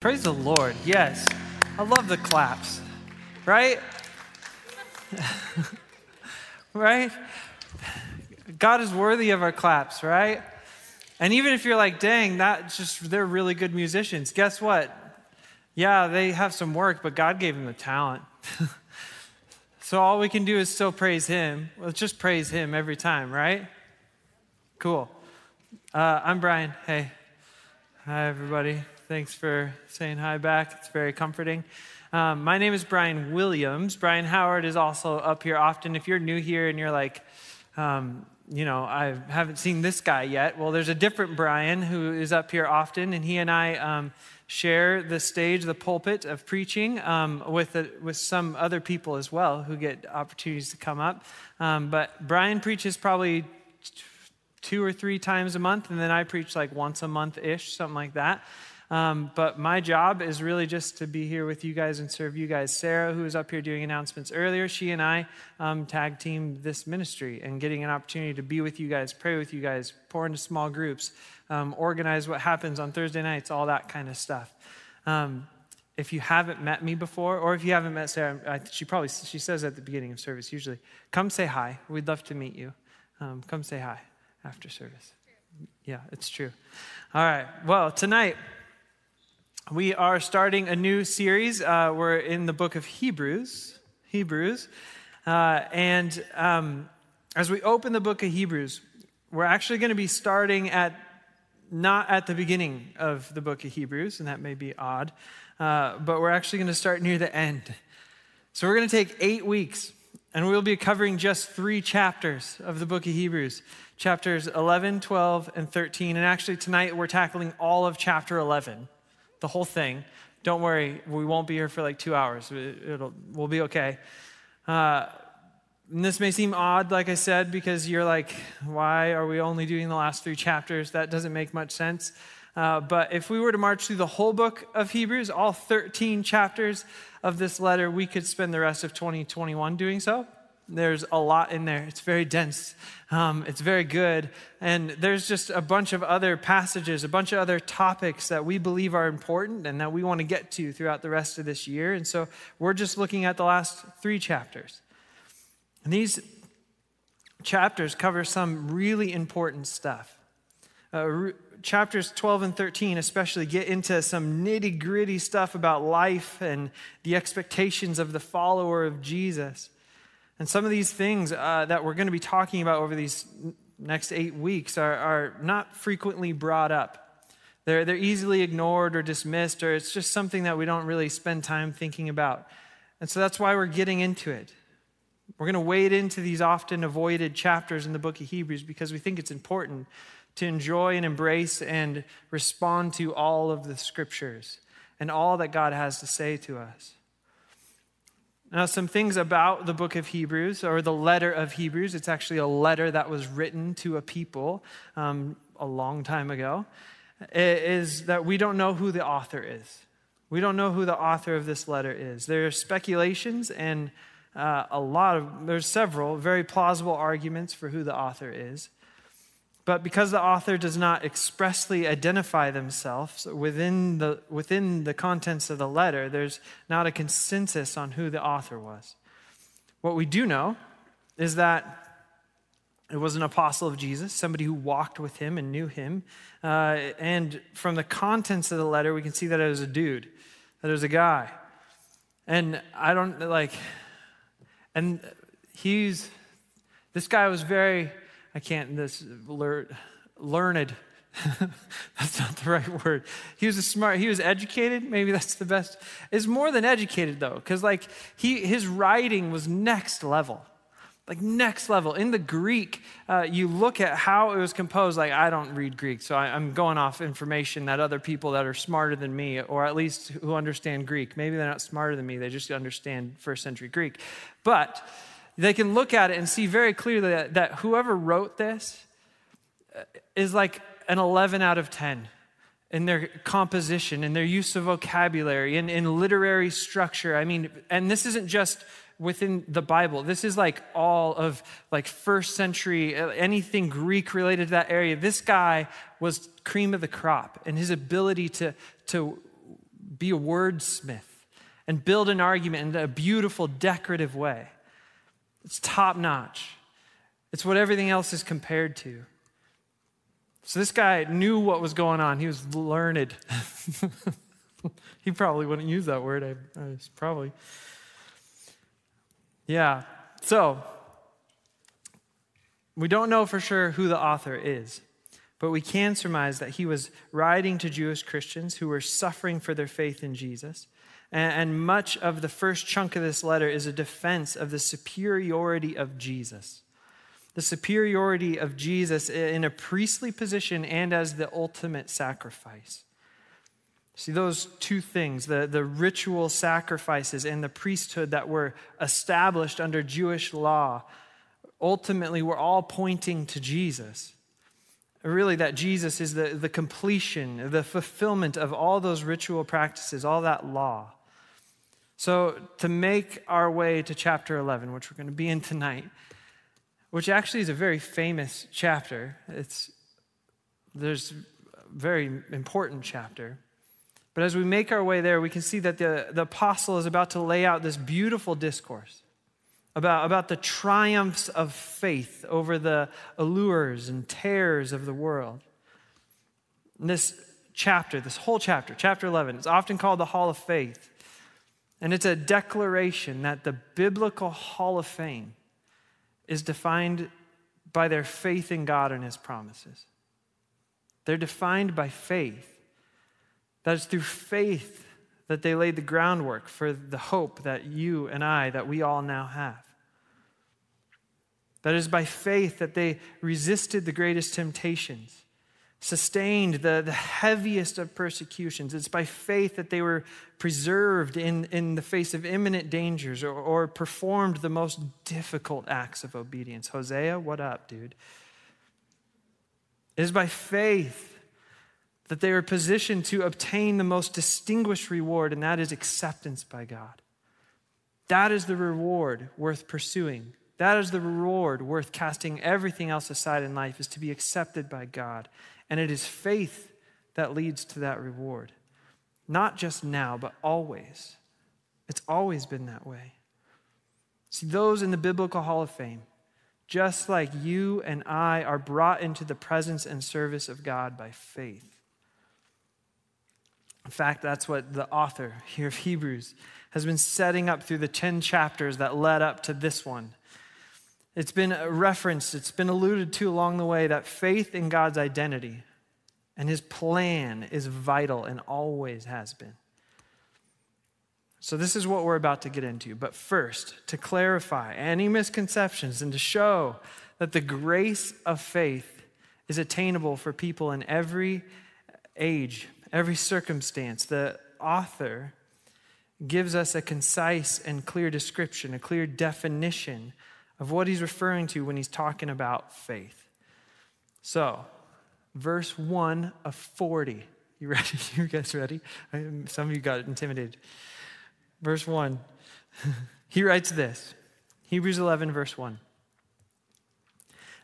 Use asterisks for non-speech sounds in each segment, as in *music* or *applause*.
Praise the Lord. Yes. I love the claps. Right? *laughs* right? God is worthy of our claps, right? And even if you're like, dang, that just they're really good musicians. Guess what? Yeah, they have some work, but God gave them the talent. *laughs* so all we can do is still praise Him. Let's just praise Him every time, right? Cool. Uh, I'm Brian. Hey. Hi, everybody. Thanks for saying hi back. It's very comforting. Um, my name is Brian Williams. Brian Howard is also up here often. If you're new here and you're like, um, you know, I haven't seen this guy yet. Well, there's a different Brian who is up here often, and he and I um, share the stage, the pulpit of preaching um, with, a, with some other people as well who get opportunities to come up. Um, but Brian preaches probably two or three times a month, and then I preach like once a month ish, something like that. Um, but my job is really just to be here with you guys and serve you guys. Sarah, who was up here doing announcements earlier, she and I um, tag team this ministry and getting an opportunity to be with you guys, pray with you guys, pour into small groups, um, organize what happens on Thursday nights, all that kind of stuff. Um, if you haven't met me before, or if you haven't met Sarah, I, she probably she says at the beginning of service usually, come say hi. We'd love to meet you. Um, come say hi after service. Yeah, it's true. All right. Well, tonight we are starting a new series. Uh, we're in the book of Hebrews. Hebrews. Uh, and um, as we open the book of Hebrews, we're actually going to be starting at not at the beginning of the book of Hebrews, and that may be odd, uh, but we're actually going to start near the end. So we're going to take eight weeks, and we'll be covering just three chapters of the book of Hebrews chapters 11, 12, and 13. And actually, tonight we're tackling all of chapter 11 the whole thing. Don't worry, we won't be here for like two hours. It'll, we'll be okay. Uh, this may seem odd, like I said, because you're like, why are we only doing the last three chapters? That doesn't make much sense. Uh, but if we were to march through the whole book of Hebrews, all 13 chapters of this letter, we could spend the rest of 2021 doing so. There's a lot in there. It's very dense. Um, it's very good. And there's just a bunch of other passages, a bunch of other topics that we believe are important and that we want to get to throughout the rest of this year. And so we're just looking at the last three chapters. And these chapters cover some really important stuff. Uh, chapters 12 and 13 especially get into some nitty gritty stuff about life and the expectations of the follower of Jesus. And some of these things uh, that we're going to be talking about over these next eight weeks are, are not frequently brought up. They're, they're easily ignored or dismissed, or it's just something that we don't really spend time thinking about. And so that's why we're getting into it. We're going to wade into these often avoided chapters in the book of Hebrews because we think it's important to enjoy and embrace and respond to all of the scriptures and all that God has to say to us. Now, some things about the book of Hebrews, or the letter of Hebrews, it's actually a letter that was written to a people um, a long time ago, is that we don't know who the author is. We don't know who the author of this letter is. There are speculations and uh, a lot of, there's several very plausible arguments for who the author is. But because the author does not expressly identify themselves within the, within the contents of the letter, there's not a consensus on who the author was. What we do know is that it was an apostle of Jesus, somebody who walked with him and knew him. Uh, and from the contents of the letter, we can see that it was a dude, that it was a guy. And I don't like, and he's, this guy was very I can't, this learned. *laughs* that's not the right word. He was a smart, he was educated. Maybe that's the best. Is more than educated though, because like he, his writing was next level. Like next level. In the Greek, uh, you look at how it was composed. Like, I don't read Greek, so I, I'm going off information that other people that are smarter than me, or at least who understand Greek, maybe they're not smarter than me, they just understand first century Greek. But they can look at it and see very clearly that, that whoever wrote this uh, is like an 11 out of 10 in their composition, in their use of vocabulary, in, in literary structure. I mean, and this isn't just within the Bible. This is like all of like first century, uh, anything Greek related to that area. This guy was cream of the crop, and his ability to, to be a wordsmith, and build an argument in a beautiful, decorative way. It's top notch. It's what everything else is compared to. So this guy knew what was going on. He was learned. *laughs* he probably wouldn't use that word. I, I probably. Yeah. So we don't know for sure who the author is, but we can surmise that he was writing to Jewish Christians who were suffering for their faith in Jesus. And, much of the first chunk of this letter is a defense of the superiority of Jesus the superiority of Jesus in a priestly position and as the ultimate sacrifice. See, those two things, the, the ritual sacrifices and the priesthood that were established under Jewish law, ultimately were all pointing to Jesus. Really, that Jesus is the, the completion, the fulfillment of all those ritual practices, all that law. So, to make our way to chapter 11, which we're going to be in tonight, which actually is a very famous chapter. It's there's a very important chapter. But as we make our way there, we can see that the, the apostle is about to lay out this beautiful discourse about, about the triumphs of faith over the allures and terrors of the world. And this chapter, this whole chapter, chapter 11, is often called the Hall of Faith. And it's a declaration that the biblical Hall of Fame is defined by their faith in God and His promises. They're defined by faith. That is through faith that they laid the groundwork for the hope that you and I, that we all now have. That is by faith that they resisted the greatest temptations sustained the, the heaviest of persecutions. It's by faith that they were preserved in, in the face of imminent dangers or, or performed the most difficult acts of obedience. Hosea, what up, dude? It is by faith that they were positioned to obtain the most distinguished reward, and that is acceptance by God. That is the reward worth pursuing. That is the reward worth casting everything else aside in life, is to be accepted by God. And it is faith that leads to that reward. Not just now, but always. It's always been that way. See, those in the Biblical Hall of Fame, just like you and I, are brought into the presence and service of God by faith. In fact, that's what the author here of Hebrews has been setting up through the 10 chapters that led up to this one. It's been referenced, it's been alluded to along the way that faith in God's identity and his plan is vital and always has been. So, this is what we're about to get into. But first, to clarify any misconceptions and to show that the grace of faith is attainable for people in every age, every circumstance, the author gives us a concise and clear description, a clear definition of what he's referring to when he's talking about faith. So, verse 1 of 40. You ready? *laughs* You guys ready? Some of you got intimidated. Verse 1. *laughs* he writes this Hebrews 11, verse 1.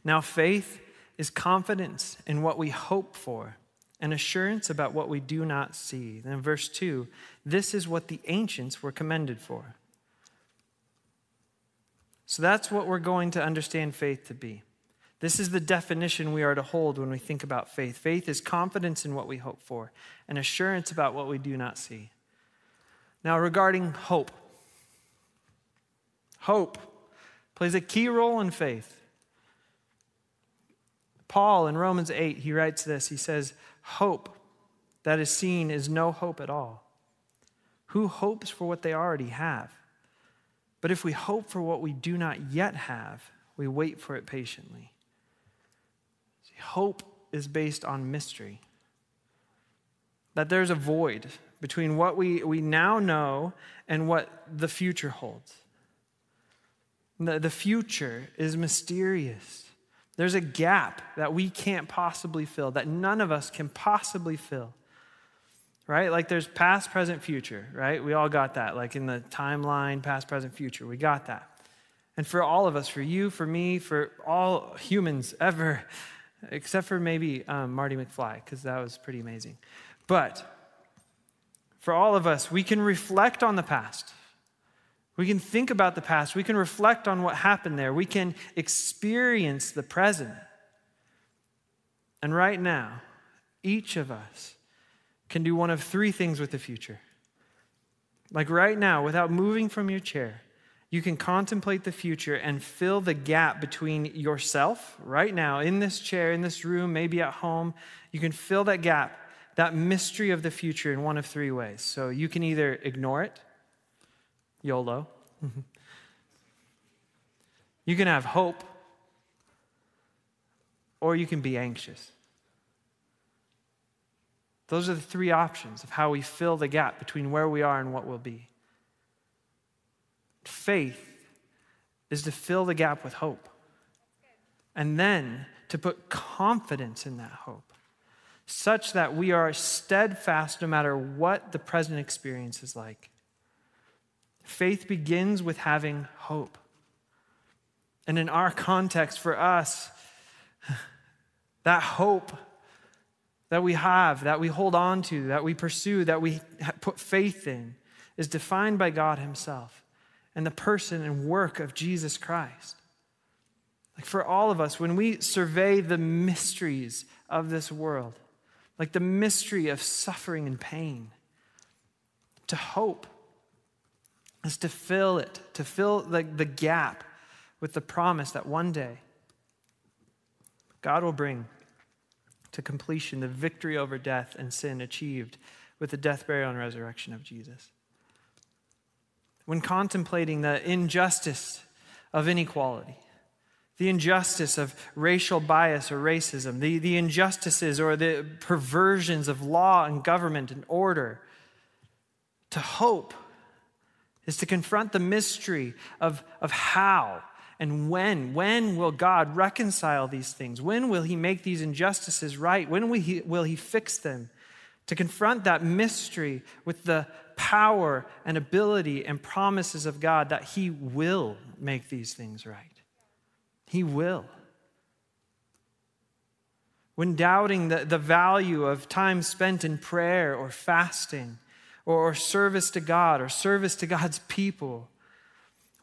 Now, faith is confidence in what we hope for and assurance about what we do not see. Then, verse 2 this is what the ancients were commended for. So that's what we're going to understand faith to be. This is the definition we are to hold when we think about faith. Faith is confidence in what we hope for and assurance about what we do not see. Now, regarding hope, hope plays a key role in faith. Paul in Romans 8, he writes this. He says, Hope that is seen is no hope at all. Who hopes for what they already have? But if we hope for what we do not yet have, we wait for it patiently. See, hope is based on mystery. That there's a void between what we, we now know and what the future holds. The, the future is mysterious. There's a gap that we can't possibly fill, that none of us can possibly fill right? Like there's past, present, future, right? We all got that. Like in the timeline, past, present, future, we got that. And for all of us, for you, for me, for all humans *laughs* ever, except for maybe um, Marty McFly, because that was pretty amazing. But for all of us, we can reflect on the past. We can think about the past. We can reflect on what happened there. We can experience the present. And right now, each of us can do one of three things with the future. Like right now, without moving from your chair, you can contemplate the future and fill the gap between yourself right now, in this chair, in this room, maybe at home. You can fill that gap, that mystery of the future, in one of three ways. So you can either ignore it, YOLO. *laughs* you can have hope, or you can be anxious. Those are the three options of how we fill the gap between where we are and what we'll be. Faith is to fill the gap with hope. And then to put confidence in that hope, such that we are steadfast no matter what the present experience is like. Faith begins with having hope. And in our context, for us, *sighs* that hope that we have, that we hold on to, that we pursue, that we put faith in, is defined by God Himself and the person and work of Jesus Christ. Like for all of us, when we survey the mysteries of this world, like the mystery of suffering and pain, to hope is to fill it, to fill the, the gap with the promise that one day God will bring to completion the victory over death and sin achieved with the death, burial, and resurrection of Jesus. When contemplating the injustice of inequality, the injustice of racial bias or racism, the, the injustices or the perversions of law and government and order, to hope is to confront the mystery of, of how and when? When will God reconcile these things? When will He make these injustices right? When will He, will he fix them? To confront that mystery with the power and ability and promises of God that He will make these things right. He will. When doubting the, the value of time spent in prayer or fasting or, or service to God or service to God's people,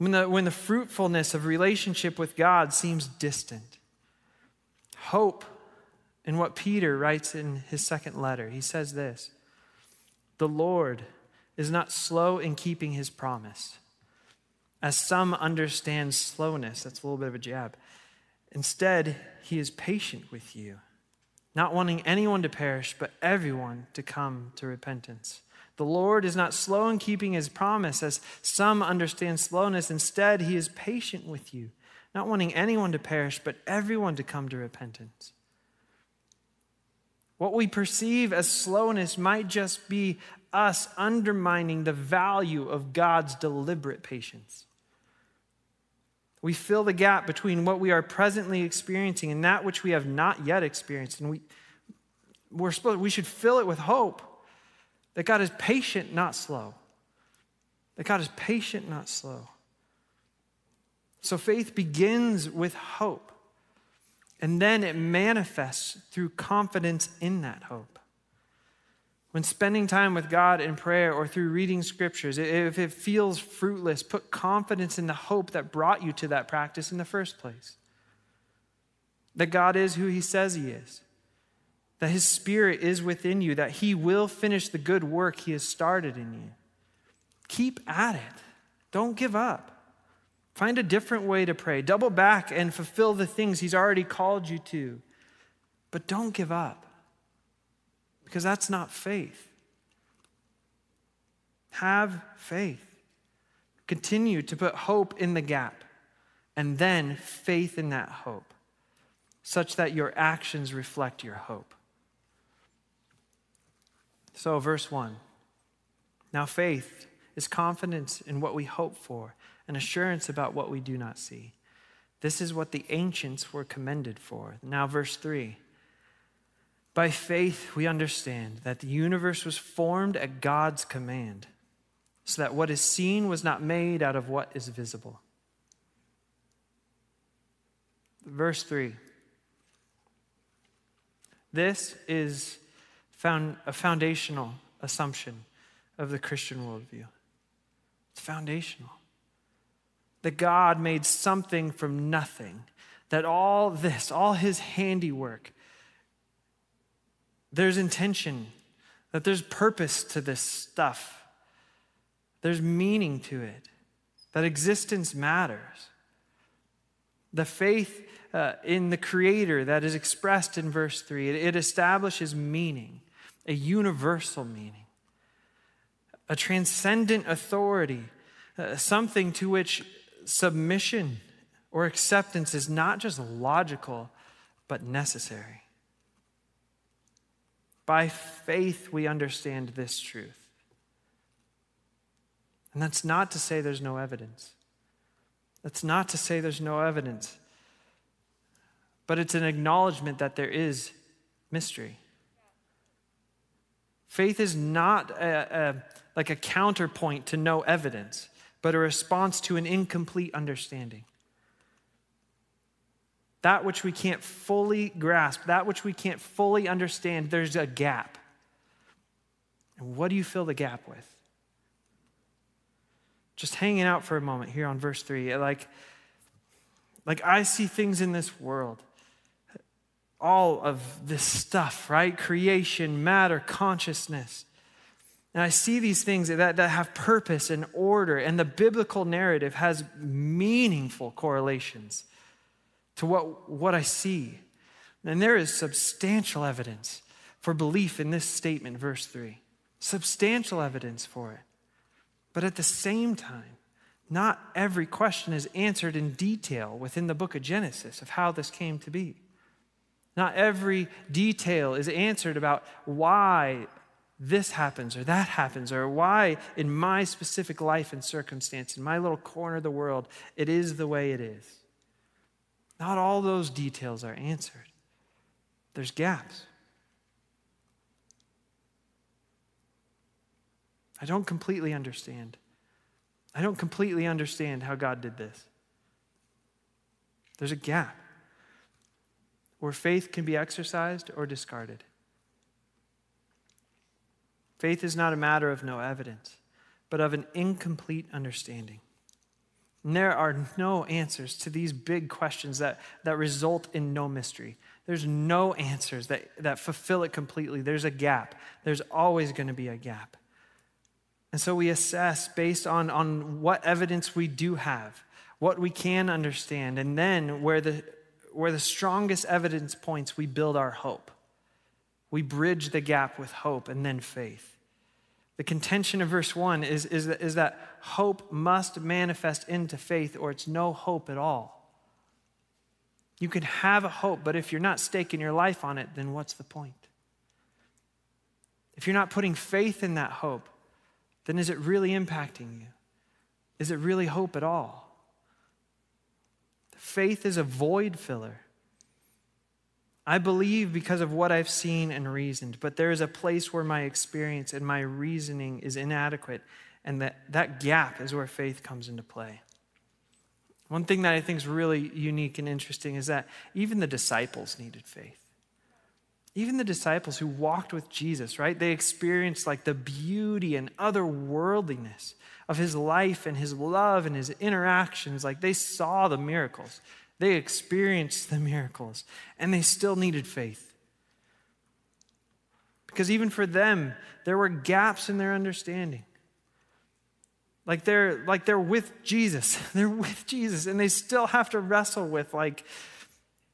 when the, when the fruitfulness of relationship with God seems distant. Hope in what Peter writes in his second letter. He says this The Lord is not slow in keeping his promise, as some understand slowness. That's a little bit of a jab. Instead, he is patient with you, not wanting anyone to perish, but everyone to come to repentance. The Lord is not slow in keeping his promise, as some understand slowness. Instead, he is patient with you, not wanting anyone to perish, but everyone to come to repentance. What we perceive as slowness might just be us undermining the value of God's deliberate patience. We fill the gap between what we are presently experiencing and that which we have not yet experienced. And we, we're supposed, we should fill it with hope. That God is patient, not slow. That God is patient, not slow. So faith begins with hope, and then it manifests through confidence in that hope. When spending time with God in prayer or through reading scriptures, if it feels fruitless, put confidence in the hope that brought you to that practice in the first place. That God is who He says He is that His Spirit is within you, that He will finish the good work He has started in you. Keep at it. Don't give up. Find a different way to pray. Double back and fulfill the things He's already called you to. But don't give up because that's not faith. Have faith. Continue to put hope in the gap and then faith in that hope, such that your actions reflect your hope. So, verse 1 Now faith is confidence in what we hope for and assurance about what we do not see. This is what the ancients were commended for. Now, verse 3 By faith, we understand that the universe was formed at God's command, so that what is seen was not made out of what is visible. Verse 3 This is found a foundational assumption of the Christian worldview. It's foundational. That God made something from nothing, that all this, all his handiwork, there's intention, that there's purpose to this stuff, there's meaning to it, that existence matters. The faith uh, in the Creator that is expressed in verse 3, it, it establishes meaning, a universal meaning, a transcendent authority, uh, something to which submission or acceptance is not just logical, but necessary. By faith, we understand this truth. And that's not to say there's no evidence. That's not to say there's no evidence. But it's an acknowledgement that there is mystery. Faith is not a, a, like a counterpoint to no evidence, but a response to an incomplete understanding. That which we can't fully grasp, that which we can't fully understand, there's a gap. And what do you fill the gap with? Just hanging out for a moment here on verse 3. Like, like I see things in this world. All of this stuff, right? Creation, matter, consciousness. And I see these things that, that have purpose and order, and the biblical narrative has meaningful correlations to what, what I see. And there is substantial evidence for belief in this statement, verse 3. Substantial evidence for it. But at the same time, not every question is answered in detail within the book of Genesis of how this came to be. Not every detail is answered about why this happens or that happens or why in my specific life and circumstance, in my little corner of the world, it is the way it is. Not all those details are answered. There's gaps. I don't completely understand. I don't completely understand how God did this. There's a gap where faith can be exercised or discarded. Faith is not a matter of no evidence, but of an incomplete understanding. And there are no answers to these big questions that, that result in no mystery. There's no answers that, that fulfill it completely. There's a gap. There's always going to be a gap. And so we assess based on, on what evidence we do have, what we can understand, and then where the, where the strongest evidence points, we build our hope. We bridge the gap with hope and then faith. The contention of verse 1 is, is, is that hope must manifest into faith or it's no hope at all. You can have a hope, but if you're not staking your life on it, then what's the point? If you're not putting faith in that hope, then is it really impacting you? Is it really hope at all? Faith is a void filler. I believe because of what I've seen and reasoned, but there is a place where my experience and my reasoning is inadequate, and that, that gap is where faith comes into play. One thing that I think is really unique and interesting is that even the disciples needed faith. Even the disciples who walked with Jesus, right? They experienced like the beauty and otherworldliness of his life and his love and his interactions. Like they saw the miracles. They experienced the miracles and they still needed faith. Because even for them, there were gaps in their understanding. Like they're like they're with Jesus. *laughs* They're with Jesus and they still have to wrestle with like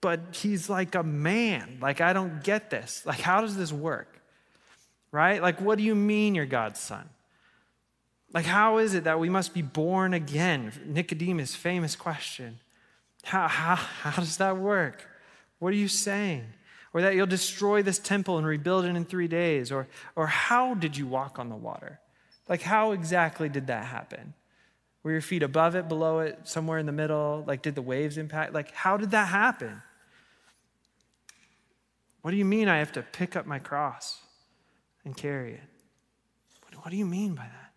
but he's like a man. Like I don't get this. Like how does this work? Right? Like what do you mean you're God's son? Like how is it that we must be born again? Nicodemus famous question. How, how, how does that work? What are you saying? Or that you'll destroy this temple and rebuild it in three days? Or, or how did you walk on the water? Like, how exactly did that happen? Were your feet above it, below it, somewhere in the middle? Like, did the waves impact? Like, how did that happen? What do you mean I have to pick up my cross and carry it? What, do you mean by that?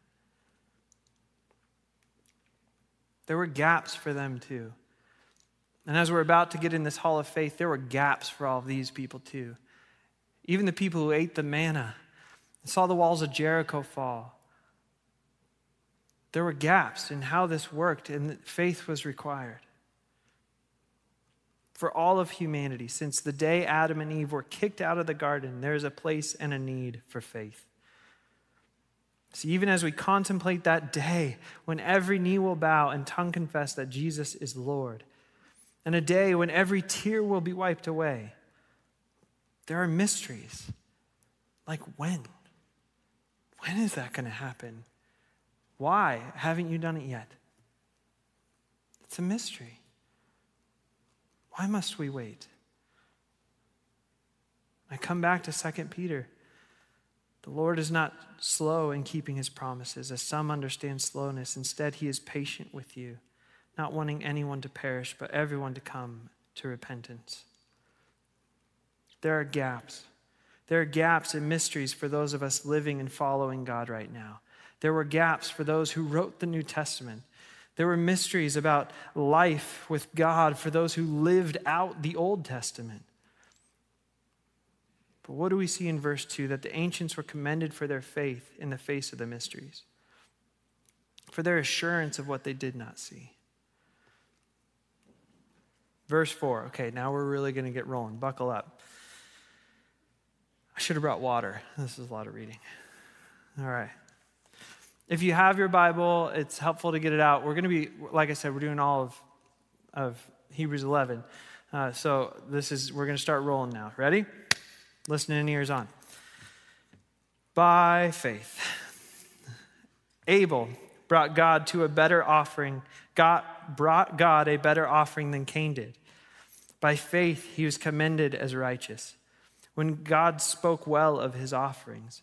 There were gaps for them too. And as we're about to get in this hall of faith, there were gaps for all of these people too. Even the people who ate the manna saw the walls of Jericho fall. There were gaps in how this worked, and faith was required. For all of humanity, since the day Adam and Eve were kicked out of the garden, there is a place and a need for faith. See, even as we contemplate that day when every knee will bow and tongue confess that Jesus is Lord, and a day when every tear will be wiped away, there are mysteries. Like when? When is that going to happen? Why haven't you done it yet? It's a mystery. Why must we wait? I come back to 2 Peter. The Lord is not slow in keeping his promises, as some understand slowness. Instead, he is patient with you, not wanting anyone to perish, but everyone to come to repentance. There are gaps. There are gaps and mysteries for those of us living and following God right now. There were gaps for those who wrote the New Testament. There were mysteries about life with God for those who lived out the Old Testament. But what do we see in verse 2? That the ancients were commended for their faith in the face of the mysteries, for their assurance of what they did not see. Verse 4. Okay, now we're really going to get rolling. Buckle up. I should have brought water. This is a lot of reading. All right. If you have your Bible, it's helpful to get it out. We're going to be, like I said, we're doing all of, of Hebrews 11. Uh, so this is, we're going to start rolling now. Ready? Listening in ears on. By faith, Abel brought God to a better offering. God brought God a better offering than Cain did. By faith, he was commended as righteous when God spoke well of his offerings.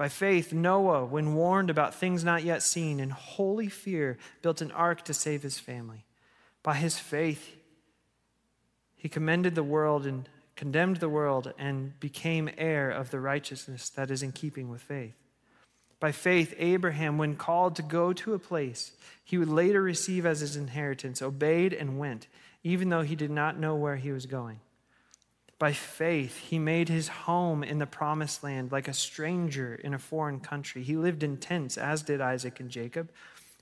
By faith, Noah, when warned about things not yet seen, in holy fear, built an ark to save his family. By his faith, he commended the world and condemned the world and became heir of the righteousness that is in keeping with faith. By faith, Abraham, when called to go to a place he would later receive as his inheritance, obeyed and went, even though he did not know where he was going. By faith, he made his home in the promised land like a stranger in a foreign country. He lived in tents, as did Isaac and Jacob,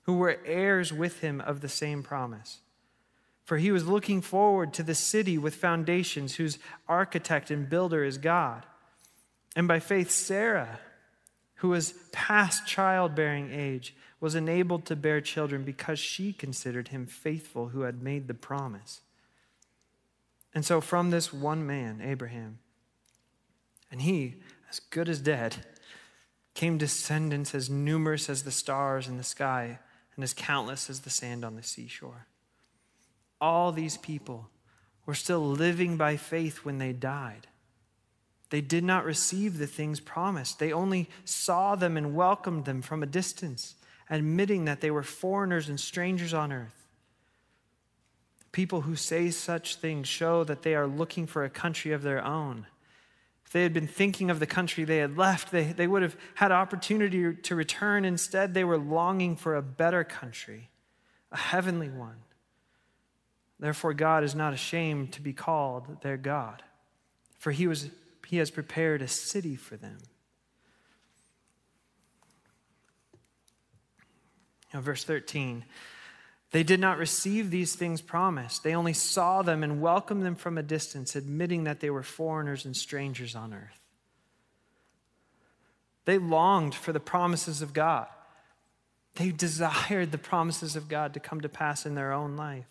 who were heirs with him of the same promise. For he was looking forward to the city with foundations, whose architect and builder is God. And by faith, Sarah, who was past childbearing age, was enabled to bear children because she considered him faithful who had made the promise. And so, from this one man, Abraham, and he, as good as dead, came descendants as numerous as the stars in the sky and as countless as the sand on the seashore. All these people were still living by faith when they died. They did not receive the things promised. They only saw them and welcomed them from a distance, admitting that they were foreigners and strangers on earth. People who say such things show that they are looking for a country of their own. If they had been thinking of the country they had left, they, they would have had opportunity to return. Instead, they were longing for a better country, a heavenly one. Therefore, God is not ashamed to be called their God, for he, was, he has prepared a city for them. Now, verse 13 they did not receive these things promised. They only saw them and welcomed them from a distance, admitting that they were foreigners and strangers on earth. They longed for the promises of God. They desired the promises of God to come to pass in their own life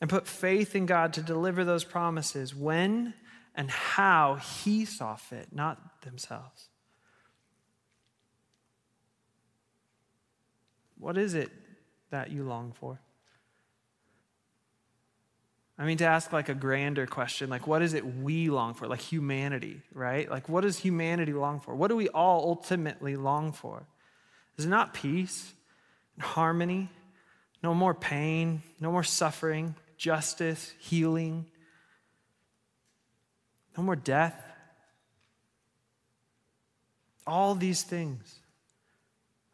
and put faith in God to deliver those promises when and how He saw fit, not themselves. What is it that you long for? I mean, to ask like a grander question, like what is it we long for? Like humanity, right? Like what does humanity long for? What do we all ultimately long for? Is it not peace and harmony, No more pain, no more suffering, justice, healing, no more death. All these things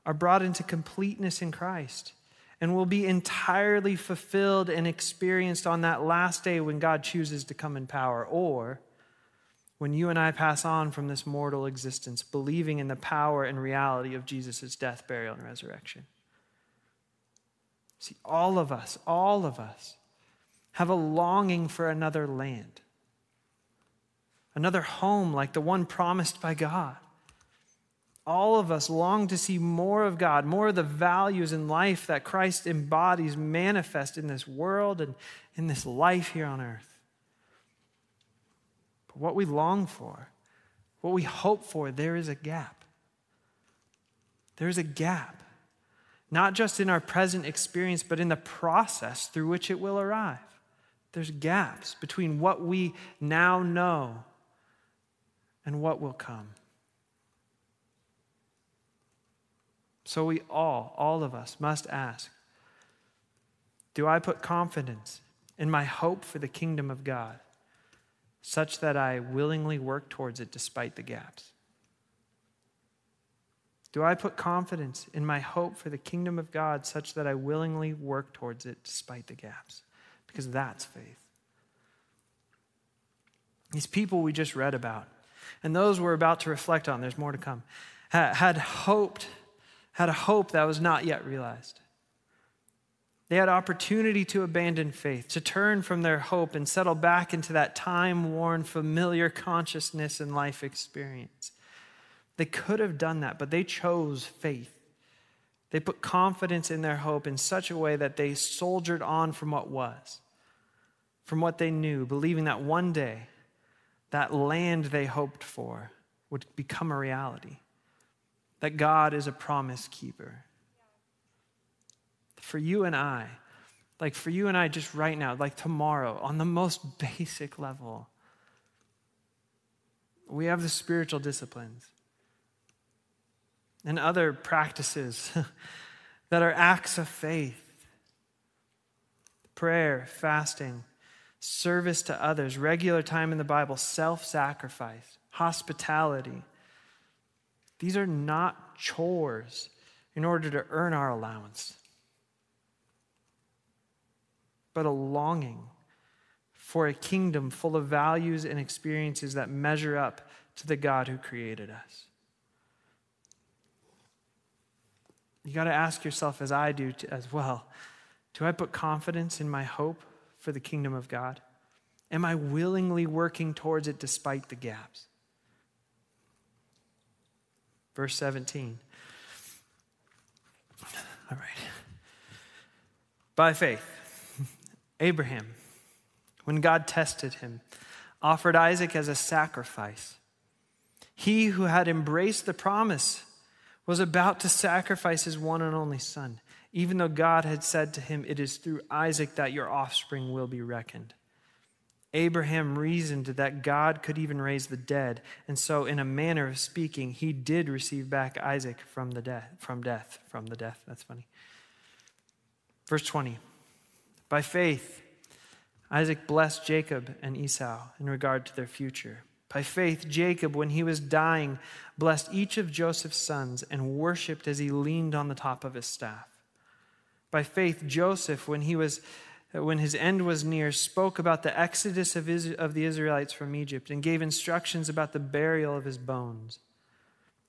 are brought into completeness in Christ and will be entirely fulfilled and experienced on that last day when God chooses to come in power, or when you and I pass on from this mortal existence, believing in the power and reality of Jesus' death, burial, and resurrection. See, all of us, all of us have a longing for another land, another home like the one promised by God. All of us long to see more of God, more of the values in life that Christ embodies manifest in this world and in this life here on earth. But what we long for, what we hope for, there is a gap. There is a gap, not just in our present experience, but in the process through which it will arrive. There's gaps between what we now know and what will come. So we all, all of us, must ask Do I put confidence in my hope for the kingdom of God such that I willingly work towards it despite the gaps? Do I put confidence in my hope for the kingdom of God such that I willingly work towards it despite the gaps? Because that's faith. These people we just read about, and those we're about to reflect on, there's more to come, had hoped had a hope that was not yet realized. They had opportunity to abandon faith, to turn from their hope and settle back into that time worn, familiar consciousness and life experience. They could have done that, but they chose faith. They put confidence in their hope in such a way that they soldiered on from what was, from what they knew, believing that one day that land they hoped for would become a reality that God is a promise keeper. For you and I, like for you and I, just right now, like tomorrow, on the most *laughs* basic level, we have the spiritual disciplines and other practices *laughs* that are acts of faith prayer, fasting, service to others, regular time in the Bible, self sacrifice, hospitality these are not chores in order to earn our allowance, but a longing for a kingdom full of values and experiences that measure up to the God who created us. You got to ask yourself, as I do as well do I put confidence in my hope for the kingdom of God? Am I willingly working towards it despite the gaps? Verse 17. All right. By faith, Abraham, when God tested him, offered Isaac as a sacrifice. He who had embraced the promise was about to sacrifice his one and only son, even though God had said to him, It is through Isaac that your offspring will be reckoned. Abraham reasoned that God could even raise the dead, and so, in a manner of speaking, he did receive back Isaac from the death, from death, from the death. That's funny. Verse 20. By faith, Isaac blessed Jacob and Esau in regard to their future. By faith, Jacob, when he was dying, blessed each of Joseph's sons and worshiped as he leaned on the top of his staff. By faith, Joseph, when he was when his end was near, spoke about the exodus of, of the Israelites from Egypt and gave instructions about the burial of his bones.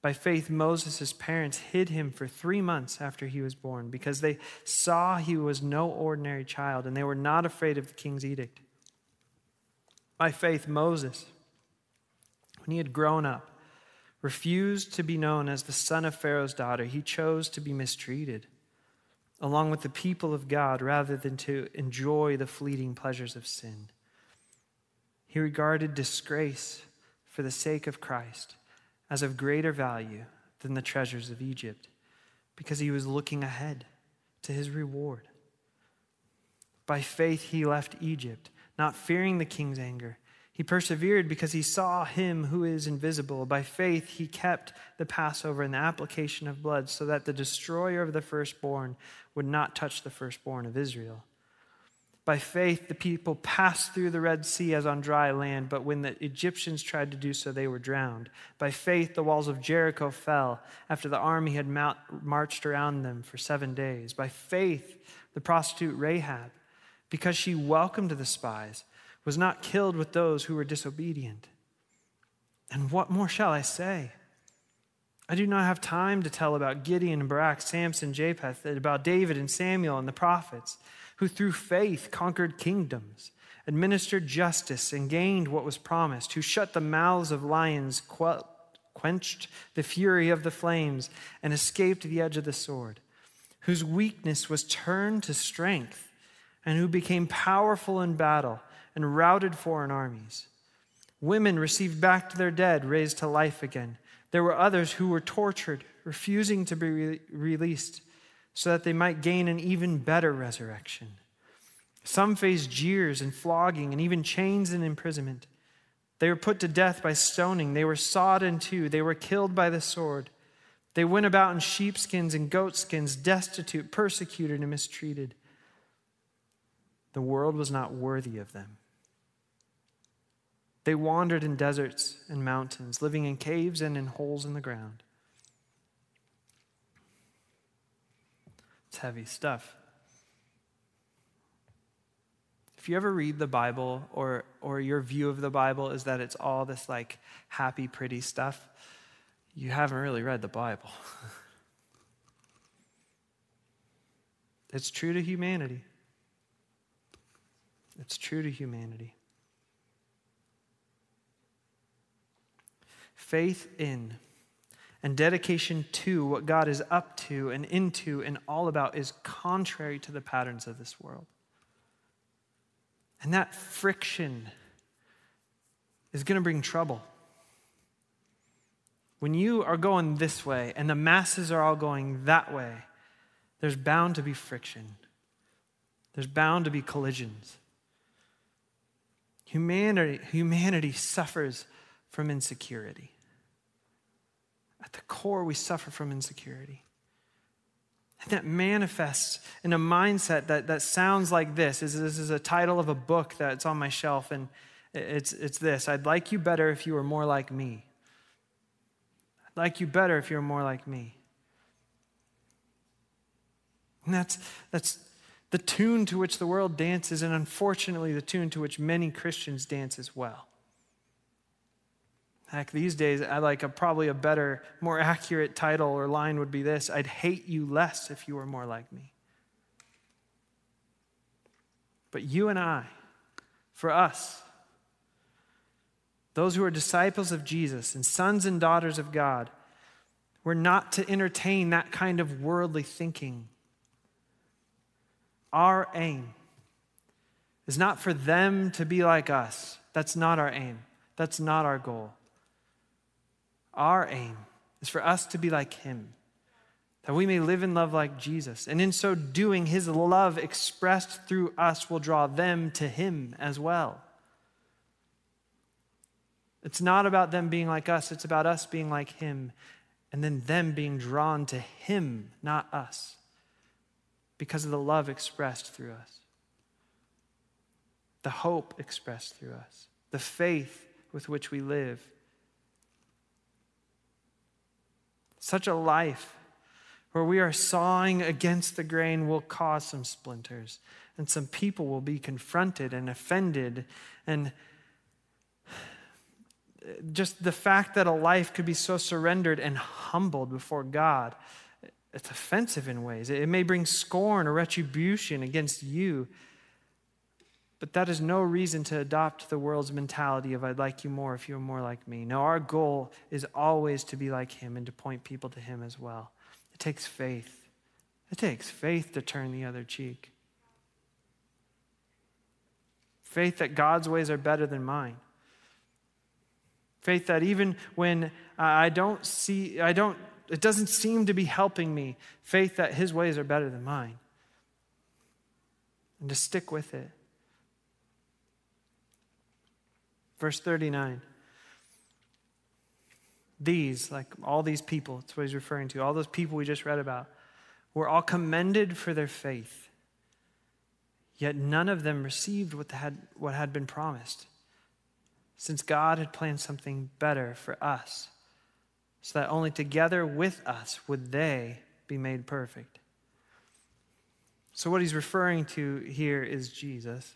By faith, Moses' parents hid him for three months after he was born because they saw he was no ordinary child and they were not afraid of the king's edict. By faith, Moses, when he had grown up, refused to be known as the son of Pharaoh's daughter. He chose to be mistreated along with the people of God rather than to enjoy the fleeting pleasures of sin. He regarded disgrace for the sake of Christ as of greater value than the treasures of Egypt because he was looking ahead to his reward. By faith, he left Egypt, not fearing the king's anger. He persevered because he saw him who is invisible. By faith, he kept the Passover and the application of blood so that the destroyer of the firstborn would not touch the firstborn of Israel. By faith, the people passed through the Red Sea as on dry land, but when the Egyptians tried to do so, they were drowned. By faith, the walls of Jericho fell after the army had marched around them for seven days. By faith, the prostitute Rahab, because she welcomed the spies, was not killed with those who were disobedient. And what more shall I say? I do not have time to tell about Gideon and Barak, Samson, Jephthah, about David and Samuel and the prophets, who through faith conquered kingdoms, administered justice, and gained what was promised, who shut the mouths of lions, quenched the fury of the flames, and escaped the edge of the sword, whose weakness was turned to strength, and who became powerful in battle and routed foreign armies. Women received back to their dead, raised to life again. There were others who were tortured, refusing to be re- released so that they might gain an even better resurrection. Some faced jeers and flogging and even chains and imprisonment. They were put to death by stoning. They were sawed in two. They were killed by the sword. They went about in sheepskins and goatskins, destitute, persecuted, and mistreated. The world was not worthy of them. They wandered in deserts and mountains, living in caves and in holes in the ground. It's heavy stuff. If you ever read the Bible or, or your view of the Bible is that it's all this like happy, pretty stuff, you haven't really read the Bible. *laughs* it's true to humanity. It's true to humanity. Faith in and dedication to what God is up to and into and all about is contrary to the patterns of this world. And that friction is going to bring trouble. When you are going this way and the masses are all going that way, there's bound to be friction. There's bound to be collisions. Humanity, humanity suffers from insecurity. At the core, we suffer from insecurity. And that manifests in a mindset that, that sounds like this. Is this is a title of a book that's on my shelf, and it's, it's this I'd like you better if you were more like me. I'd like you better if you were more like me. And that's, that's the tune to which the world dances, and unfortunately, the tune to which many Christians dance as well. Heck, these days, I like a, probably a better, more accurate title or line would be this I'd hate you less if you were more like me. But you and I, for us, those who are disciples of Jesus and sons and daughters of God, we're not to entertain that kind of worldly thinking. Our aim is not for them to be like us. That's not our aim. That's not our goal. Our aim is for us to be like him, that we may live in love like Jesus. And in so doing, his love expressed through us will draw them to him as well. It's not about them being like us, it's about us being like him, and then them being drawn to him, not us, because of the love expressed through us, the hope expressed through us, the faith with which we live Such a life where we are sawing against the grain will cause some splinters, and some people will be confronted and offended. And just the fact that a life could be so surrendered and humbled before God, it's offensive in ways. It may bring scorn or retribution against you. But that is no reason to adopt the world's mentality of, I'd like you more if you were more like me. No, our goal is always to be like Him and to point people to Him as well. It takes faith. It takes faith to turn the other cheek. Faith that God's ways are better than mine. Faith that even when I don't see, I don't, it doesn't seem to be helping me, faith that His ways are better than mine. And to stick with it. Verse 39. These, like all these people, that's what he's referring to, all those people we just read about, were all commended for their faith. Yet none of them received what had, what had been promised, since God had planned something better for us, so that only together with us would they be made perfect. So, what he's referring to here is Jesus.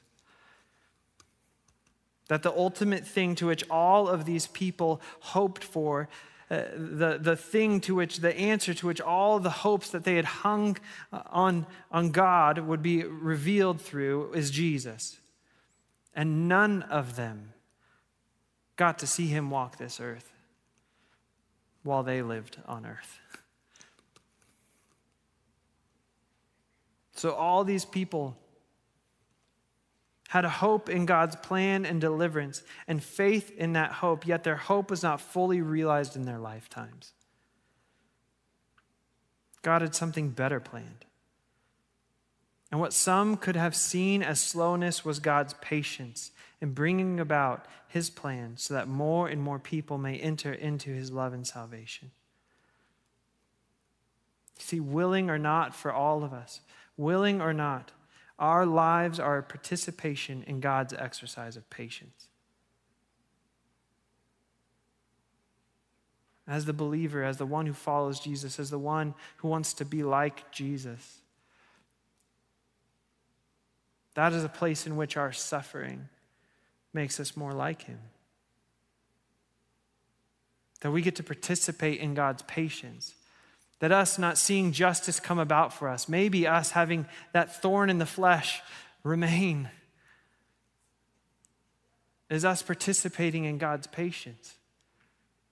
That the ultimate thing to which all of these people hoped for, uh, the, the thing to which, the answer to which all the hopes that they had hung uh, on, on God would be revealed through is Jesus. And none of them got to see him walk this earth while they lived on earth. So, all these people had a hope in God's plan and deliverance and faith in that hope, yet their hope was not fully realized in their lifetimes. God had something better planned. And what some could have seen as slowness was God's patience in bringing about his plan so that more and more people may enter into his love and salvation. See, willing or not for all of us, willing or not, our lives are a participation in God's exercise of patience. As the believer, as the one who follows Jesus, as the one who wants to be like Jesus, that is a place in which our suffering makes us more like Him. That we get to participate in God's patience that us not seeing justice come about for us, maybe us having that thorn in the flesh remain, is us participating in God's patience.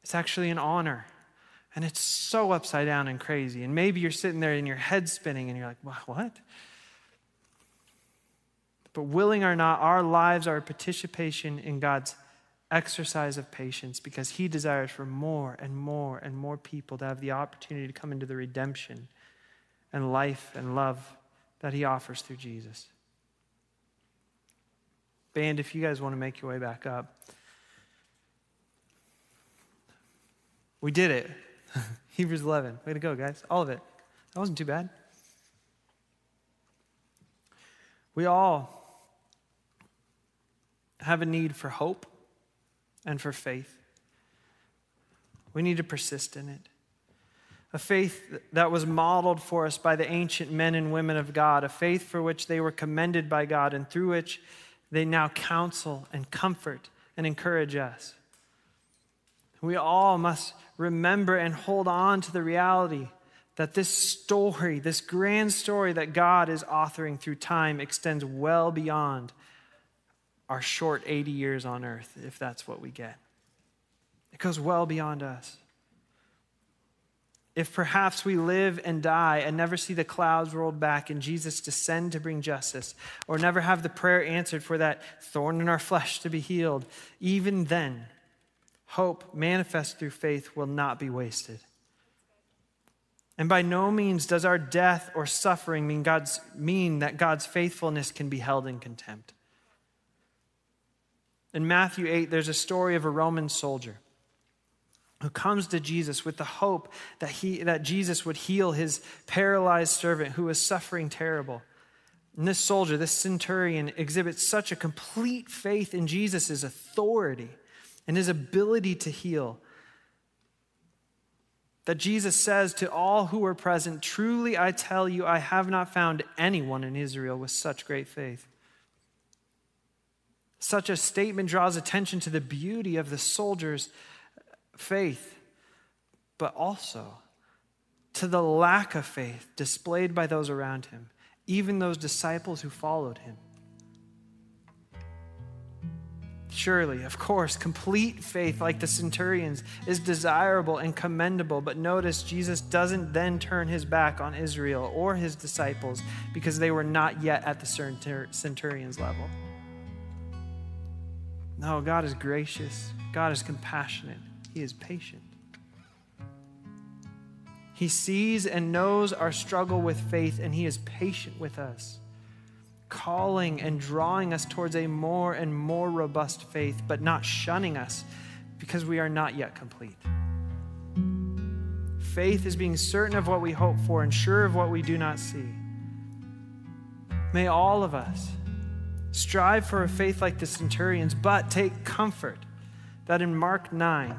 It's actually an honor. And it's so upside down and crazy. And maybe you're sitting there and your head spinning and you're like, what? But willing or not, our lives are a participation in God's exercise of patience because he desires for more and more and more people to have the opportunity to come into the redemption and life and love that he offers through Jesus. Band, if you guys want to make your way back up. We did it. *laughs* Hebrews 11. Way to go, guys. All of it. That wasn't too bad. We all have a need for hope and for faith. We need to persist in it. A faith that was modeled for us by the ancient men and women of God, a faith for which they were commended by God and through which they now counsel and comfort and encourage us. We all must remember and hold on to the reality that this story, this grand story that God is authoring through time, extends well beyond our short 80 years on earth, if that's what we get. It goes well beyond us. If perhaps we live and die and never see the clouds rolled back and Jesus descend to bring justice, or never have the prayer answered for that thorn in our flesh to be healed, even then, hope manifest through faith will not be wasted. And by no means does our death or suffering mean, God's, mean that God's faithfulness can be held in contempt. In Matthew 8, there's a story of a Roman soldier who comes to Jesus with the hope that, he, that Jesus would heal his paralyzed servant who was suffering terrible. And this soldier, this centurion, exhibits such a complete faith in Jesus' authority and his ability to heal that Jesus says to all who were present, Truly I tell you, I have not found anyone in Israel with such great faith. Such a statement draws attention to the beauty of the soldier's faith, but also to the lack of faith displayed by those around him, even those disciples who followed him. Surely, of course, complete faith like the centurions is desirable and commendable, but notice Jesus doesn't then turn his back on Israel or his disciples because they were not yet at the centurion's level. No, God is gracious. God is compassionate. He is patient. He sees and knows our struggle with faith, and He is patient with us. calling and drawing us towards a more and more robust faith, but not shunning us because we are not yet complete. Faith is being certain of what we hope for and sure of what we do not see. May all of us strive for a faith like the centurions, but take comfort that in Mark 9,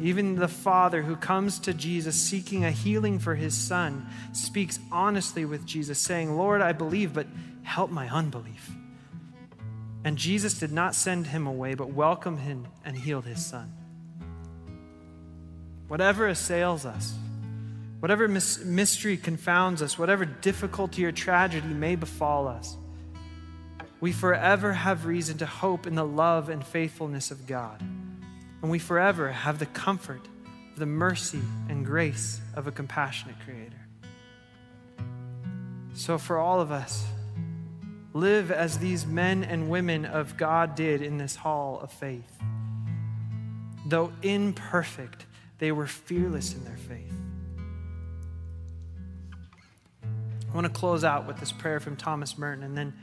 even the father who comes to Jesus seeking a healing for his son speaks honestly with Jesus, saying, Lord, I believe, but help my unbelief. And Jesus did not send him away, but welcomed him and healed his son. Whatever assails us, whatever mystery confounds us, whatever difficulty or tragedy may befall us, we forever have reason to hope in the love and faithfulness of God. And we forever have the comfort the mercy and grace of a compassionate Creator. So, for all of us, live as these men and women of God did in this hall of faith. Though imperfect, they were fearless in their faith. I want to close out with this prayer from Thomas Merton, and then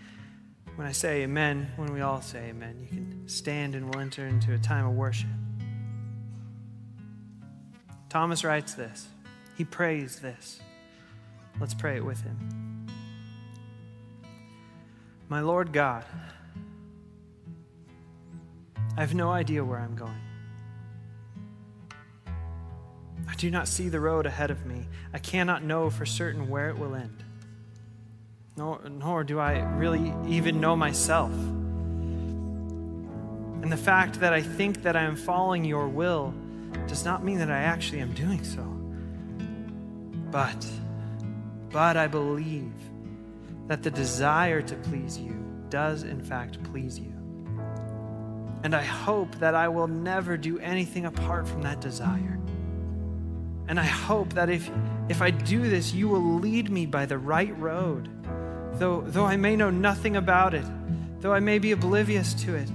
when I say amen, when we all say amen, you can stand and we'll enter into a time of worship. Thomas writes this. He prays this. Let's pray it with him. My Lord God, I have no idea where I'm going. I do not see the road ahead of me. I cannot know for certain where it will end nor, nor do I really even know myself. And the fact that I think that I am following your will does not mean that I actually am doing so. But, but I believe that the desire to please you does in fact please you. And I hope that I will never do anything apart from that desire. And I hope that if, if I do this, you will lead me by the right road Though, though I may know nothing about it, though I may be oblivious to it,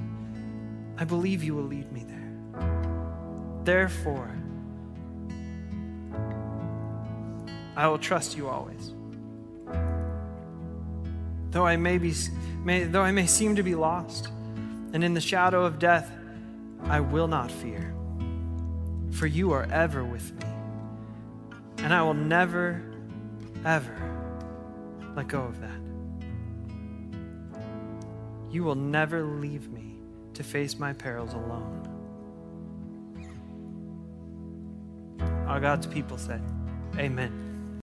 I believe you will lead me there. Therefore, I will trust you always. Though I may, be, may, though I may seem to be lost, and in the shadow of death, I will not fear. For you are ever with me, and I will never, ever let go of that. You will never leave me to face my perils alone. All God's people said, Amen.